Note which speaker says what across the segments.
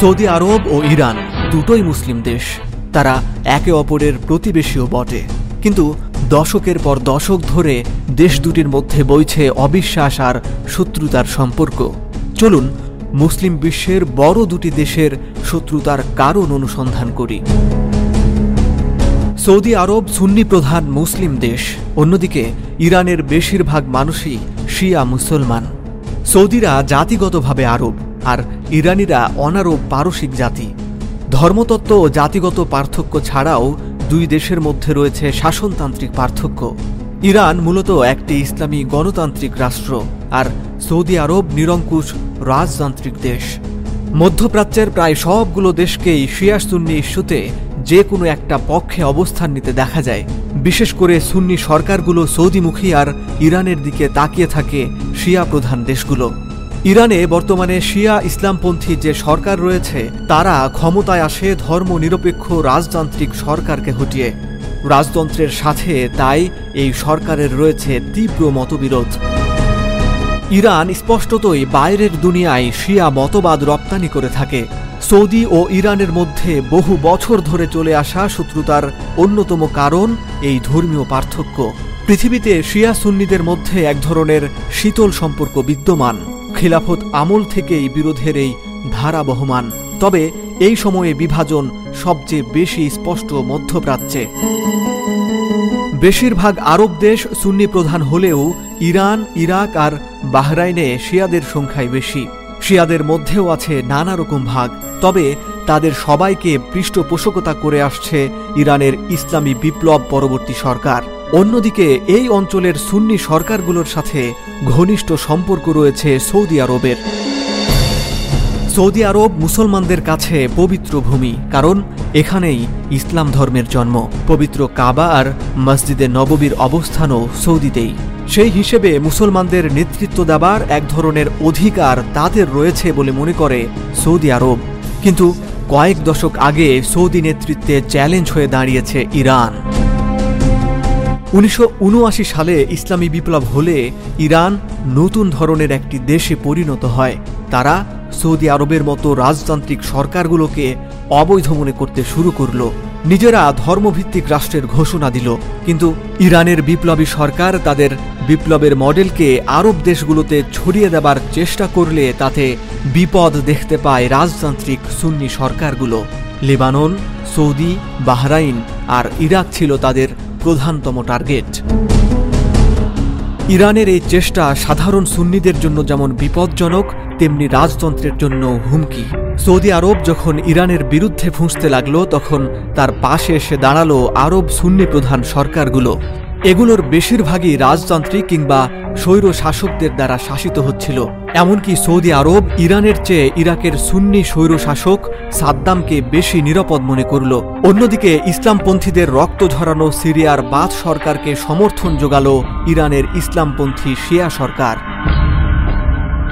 Speaker 1: Saudi আরব ও Iran দুটোই মুসলিম দেশ। তারা একে অপরের প্রতিবেশীও বটে। কিন্তু দশকের পর দশক ধরে দেশ দুটির মধ্যে বইছে অবিশ্বাস আর শত্রুতার সম্পর্ক। চলুন মুসলিম বিশ্বের বড় দুটি দেশের শত্রুতার কারণ অনুসন্ধান করি। সৌদি আরব সুন্নি প্রধান মুসলিম দেশ, অন্যদিকে ইরানের বেশিরভাগ মানুষই শিয়া মুসলমান। সৌদিরা জাতিগতভাবে আরব। আর ইরানিরা অনারব পারসিক জাতি। ধর্মতত্ত্ব ও জাতিগত পার্থক্য ছাড়াও দুই দেশের মধ্যে রয়েছে শাসনতান্ত্রিক পার্থক্য। ইরান মূলত একটি ইসলামী গণতান্ত্রিক রাষ্ট্র আর সৌদি আরব নিরঙ্কুশ রাজতান্ত্রিক দেশ। মধ্যপ্রাচ্যের প্রায় সবগুলো দেশকেই শিয়া সুন্নি ইস্যুতে যে কোনো একটা পক্ষে অবস্থান নিতে দেখা যায়। বিশেষ করে সুন্নি সরকারগুলো সৌদিমুখী আর ইরানের দিকে তাকিয়ে থাকে শিয়া প্রধান দেশগুলো। ইরানে বর্তমানে শিয়া ইসলামপন্থী যে সরকার রয়েছে, তারা ক্ষমতায় আসে ধর্ম নিরপেক্ষ রাজতান্ত্রিক সরকারকে হটিয়ে। রাজতন্ত্রের সাথে তাই এই সরকারের রয়েছে তীব্র মতবিরোধ। ইরান স্পষ্টতই বাইরের দুনিয়ায় শিয়া মতবাদ রপ্তানি করে থাকে। সৌদি ও ইরানের মধ্যে বহু বছর ধরে চলে আসা শত্রুতার অন্যতম কারণ এই ধর্মীয় পার্থক্য। পৃথিবীতে শিয়া সুন্নিদের মধ্যে এক ধরনের শীতল সম্পর্ক বিদ্যমান। খিলাফত আমল থেকেই বিরোধের এই ধারা বহমান। তবে এই সময়ে বিভাজন সবচেয়ে বেশি স্পষ্ট মধ্যপ্রাচ্যে। বেশিরভাগ আরব দেশ সুন্নি প্রধান হলেও ইরান, ইরাক আর বাহরাইনে শিয়াদের সংখ্যাই বেশি। শিয়াদের মধ্যেও আছে নানা রকম ভাগ। তবে তাদের সবাইকে পৃষ্ঠপোষকতা করে আসছে ইরানের ইসলামী বিপ্লব পরবর্তী সরকার। অন্যদিকে, এই অঞ্চলের সুন্নি সরকারগুলোর সাথে ঘনিষ্ঠ সম্পর্ক রয়েছে সৌদি আরবের। সৌদি আরব মুসলমানদের কাছে পবিত্র ভূমি, কারণ এখানেই ইসলাম ধর্মের জন্ম। পবিত্র কাবা আর মসজিদে নববীর অবস্থানও সৌদিতেই। সেই হিসেবে মুসলমানদের নেতৃত্ব দেবার এক ধরনের অধিকার তাদের রয়েছে বলে মনে করে সৌদি আরব। কিন্তু কয়েক দশক আগে সৌদি নেতৃত্বে চ্যালেঞ্জ হয়ে দাঁড়িয়েছে ইরান। উনিশশো উনআশি সালে ইসলামী বিপ্লব হলে ইরান নতুন ধরনের একটি দেশে পরিণত হয়। তারা সৌদি আরবের মতো রাজতান্ত্রিক সরকারগুলোকে অবৈধ মনে করতে শুরু করল। নিজেরা ধর্মভিত্তিক রাষ্ট্রের ঘোষণা দিল। কিন্তু ইরানের বিপ্লবী সরকার তাদের বিপ্লবের মডেলকে আরব দেশগুলোতে ছড়িয়ে দেবার চেষ্টা করলে তাতে বিপদ দেখতে পায় রাজতান্ত্রিক সুন্নি সরকারগুলো। লেবানন, সৌদি, বাহরাইন আর ইরাক ছিল তাদের প্রধানতম টার্গেট। ইরানের এই চেষ্টা সাধারণ সুন্নিদের জন্য যেমন বিপজ্জনক, তেমনি রাজতন্ত্রের জন্য হুমকি। সৌদি আরব যখন ইরানের বিরুদ্ধে ফুঁসতে লাগল, তখন তার পাশে এসে দাঁড়াল আরব সুন্নি প্রধান সরকারগুলো। এগুলোর বেশিরভাগই রাজতান্ত্রিক কিংবা স্বৈর শাসকদের দ্বারা শাসিত হচ্ছিল। এমনকি সৌদি আরব, ইরানের চেয়ে ইরাকের সুন্নি স্বৈর শাসক সাদ্দামকে বেশি নিরাপদ মনে করল। অন্যদিকে ইসলামপন্থীদের রক্ত ঝরানো সিরিয়ার বাদ সরকারকে সমর্থন যোগাল ইরানের ইসলামপন্থী শিয়া সরকার।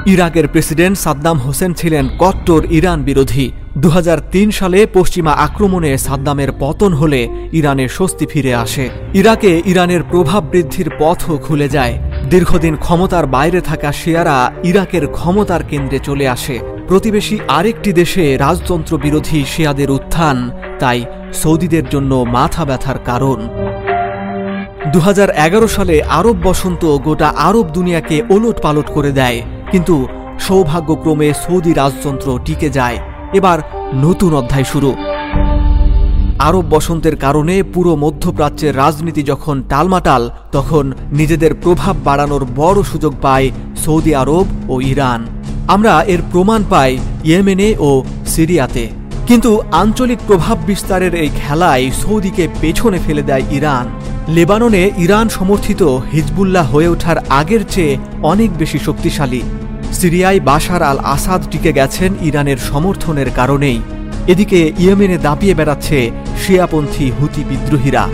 Speaker 1: ইরাকের প্রেসিডেন্ট সাদ্দাম হোসেন ছিলেন কট্টর ইরান বিরোধী। দু হাজার তিন সালে পশ্চিমা আক্রমণে সাদ্দামের পতন হলে ইরানের স্বস্তি ফিরে আসে। ইরাকে ইরানের প্রভাব বৃদ্ধির পথও খুলে যায়। দীর্ঘদিন ক্ষমতার বাইরে থাকা শিয়ারা ইরাকের ক্ষমতার কেন্দ্রে চলে আসে। প্রতিবেশী আরেকটি দেশে রাজতন্ত্র বিরোধী শিয়াদের উত্থান, তাই সৌদিদের জন্য মাথা ব্যথার কারণ। দু হাজার এগারো সালে আরব বসন্ত গোটা আরব দুনিয়াকে ওলট পালট করে দেয়, কিন্তু সৌভাগ্যক্রমে সৌদি রাজতন্ত্র টিকে যায়। এবার নতুন অধ্যায় শুরু। আরব বসন্তের কারণে পুরো মধ্যপ্রাচ্যের রাজনীতি যখন টালমাটাল, তখন নিজেদের প্রভাব বাড়ানোর বড় সুযোগ পায় সৌদি আরব ও ইরান। আমরা এর প্রমাণ পাই ইয়েমেনে ও সিরিয়াতে। কিন্তু আঞ্চলিক প্রভাব বিস্তারের এই খেলায় সৌদিকে পেছনে ফেলে দেয় ইরান। লেবাননে ইরান সমর্থিত হিজবুল্লাহ হয়ে ওঠার আগের চেয়ে অনেক বেশি শক্তিশালী। সিরিয়ায় বাশার আল আসাদ টিকে গেছেন ইরানের সমর্থনের কারণেই। এদিকে ইয়েমেনে দাপিয়ে বেড়াচ্ছে শিয়াপন্থী হুতি বিদ্রোহীরা।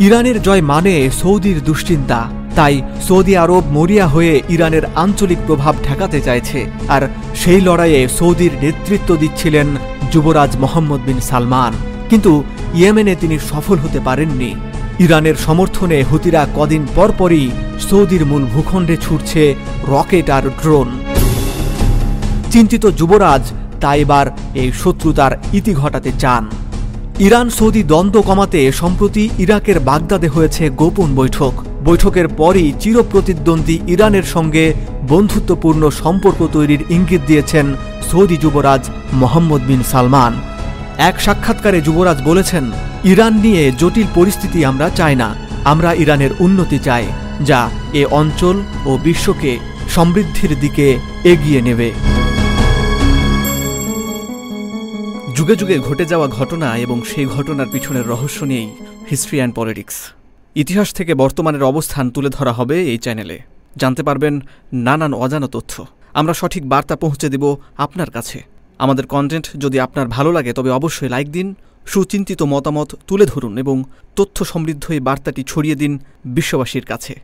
Speaker 1: ইরানের জয় মানে সৌদির দুশ্চিন্তা। তাই সৌদি আরব মরিয়া হয়ে ইরানের আঞ্চলিক প্রভাব ঠেকাতে চাইছে। আর সেই লড়াইয়ে সৌদির নেতৃত্ব দিচ্ছিলেন যুবরাজ মোহাম্মদ বিন সালমান। কিন্তু ইয়েমেনে তিনি সফল হতে পারেননি। ইরানের সমর্থনে হুতিরা কদিন পরপরই সৌদির মূল ভূখণ্ডে ছুটছে রকেট আর ড্রোন। চিন্তিত যুবরাজ তা এবার এই শত্রুতার ইতি ঘটাতে চান। ইরান সৌদি দ্বন্দ্ব কমাতে সম্প্রতি ইরাকের বাগদাদে হয়েছে গোপন বৈঠক। বৈঠকের পরই চিরপ্রতিদ্বন্দ্বী ইরানের সঙ্গে বন্ধুত্বপূর্ণ সম্পর্ক তৈরির ইঙ্গিত দিয়েছেন সৌদি যুবরাজ মোহাম্মদ বিন সালমান। এক সাক্ষাৎকারে যুবরাজ বলেছেন, ইরান নিয়ে জটিল পরিস্থিতি আমরা চাই না, আমরা ইরানের উন্নতি চাই, যা এ অঞ্চল ও বিশ্বকে সমৃদ্ধির দিকে এগিয়ে নেবে। যুগে যুগে ঘটে যাওয়া ঘটনা এবং সেই ঘটনার পিছনের রহস্য নিয়েই হিস্ট্রি অ্যান্ড পলিটিক্স। ইতিহাস থেকে বর্তমানের অবস্থান তুলে ধরা হবে এই চ্যানেলে। জানতে পারবেন নানান অজানা তথ্য। আমরা সঠিক বার্তা পৌঁছে দেব আপনার কাছে। আমাদের কন্টেন্ট যদি আপনার ভালো লাগে, তবে অবশ্যই লাইক দিন, সুচিন্তিত মতামত তুলে ধরুন এবং তথ্য সমৃদ্ধ এই বার্তাটি ছড়িয়ে দিন বিশ্ববাসীর কাছে।